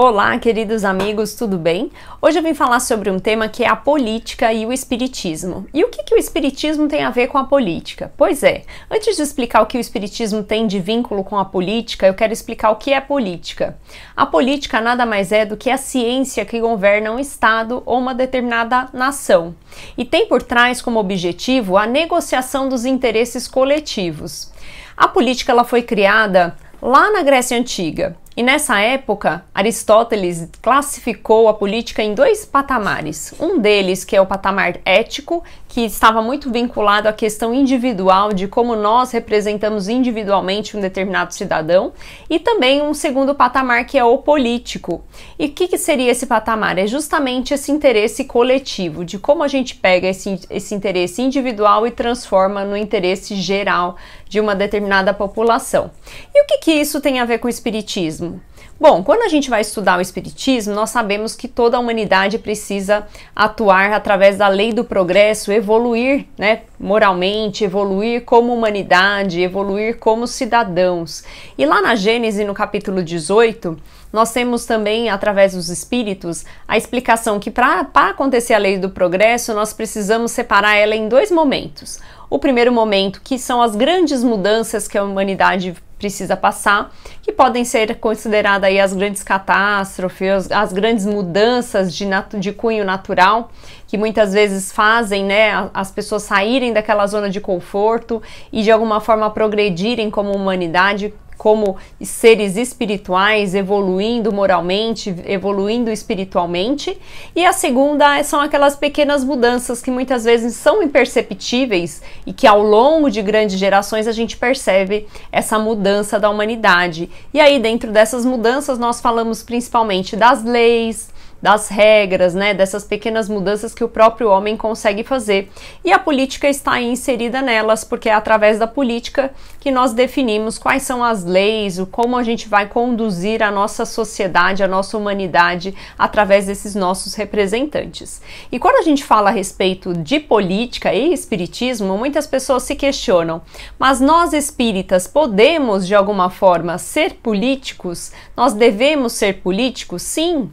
Olá, queridos amigos, tudo bem? Hoje eu vim falar sobre um tema que é a política e o espiritismo. E o que, que o espiritismo tem a ver com a política? Pois é, antes de explicar o que o espiritismo tem de vínculo com a política, eu quero explicar o que é política. A política nada mais é do que a ciência que governa um Estado ou uma determinada nação e tem por trás como objetivo a negociação dos interesses coletivos. A política ela foi criada lá na Grécia Antiga e nessa época, Aristóteles classificou a política em dois patamares. Um deles, que é o patamar ético, que estava muito vinculado à questão individual de como nós representamos individualmente um determinado cidadão, e também um segundo patamar que é o político. E o que, que, seria esse patamar? É justamente esse interesse coletivo, de como a gente pega esse, esse interesse individual e transforma no interesse geral de uma determinada população. E o que, que isso tem a ver com o espiritismo? Bom, quando a gente vai estudar o Espiritismo, nós sabemos que toda a humanidade precisa atuar através da lei do progresso, evoluir né, moralmente, evoluir como humanidade, evoluir como cidadãos. E lá na Gênesis, no capítulo 18, nós temos também, através dos espíritos, a explicação que para acontecer a lei do progresso, nós precisamos separar ela em dois momentos. O primeiro momento, que são as grandes mudanças que a humanidade precisa passar, que podem ser consideradas aí as grandes catástrofes, as grandes mudanças de, de cunho natural, que muitas vezes fazem né, as pessoas saírem daquela zona de conforto e de alguma forma progredirem como humanidade, como seres espirituais, evoluindo moralmente, evoluindo espiritualmente. E a segunda são aquelas pequenas mudanças que muitas vezes são imperceptíveis e que ao longo de grandes gerações a gente percebe essa mudança da humanidade. E aí, dentro dessas mudanças, nós falamos principalmente das leis, das regras, né, dessas pequenas mudanças que o próprio homem consegue fazer. E a política está inserida nelas, porque é através da política que nós definimos quais são as leis, como a gente vai conduzir a nossa sociedade, a nossa humanidade através desses nossos representantes. E quando a gente fala a respeito de política e espiritismo, muitas pessoas se questionam: mas nós espíritas podemos de alguma forma ser políticos? Nós devemos ser políticos? Sim,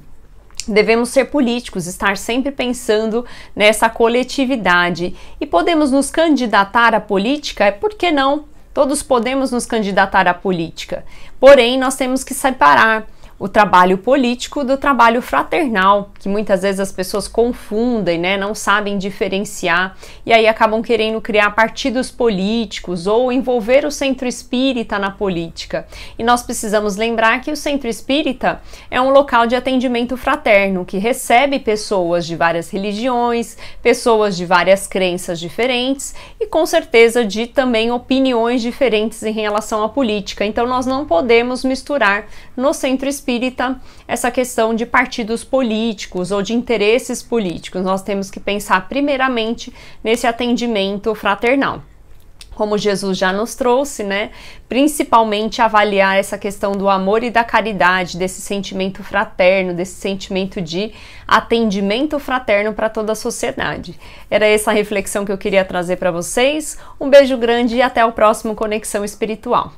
Devemos ser políticos, estar sempre pensando nessa coletividade. E podemos nos candidatar à política, por que não? Todos podemos nos candidatar à política, porém nós temos que separar o trabalho político do trabalho fraternal, que muitas vezes as pessoas confundem, né, não sabem diferenciar e aí acabam querendo criar partidos políticos ou envolver o centro espírita na política. E nós precisamos lembrar que o centro espírita é um local de atendimento fraterno que recebe pessoas de várias religiões, pessoas de várias crenças diferentes e com certeza de também opiniões diferentes em relação à política. Então nós não podemos misturar no centro espírita espírita essa questão de partidos políticos ou de interesses políticos. Nós temos que pensar primeiramente nesse atendimento fraternal como Jesus já nos trouxe, né? Principalmente avaliar essa questão do amor e da caridade, desse sentimento fraterno, desse sentimento de atendimento fraterno para toda a sociedade. Era essa a reflexão que eu queria trazer para vocês. Um beijo grande e até o próximo Conexão Espiritual.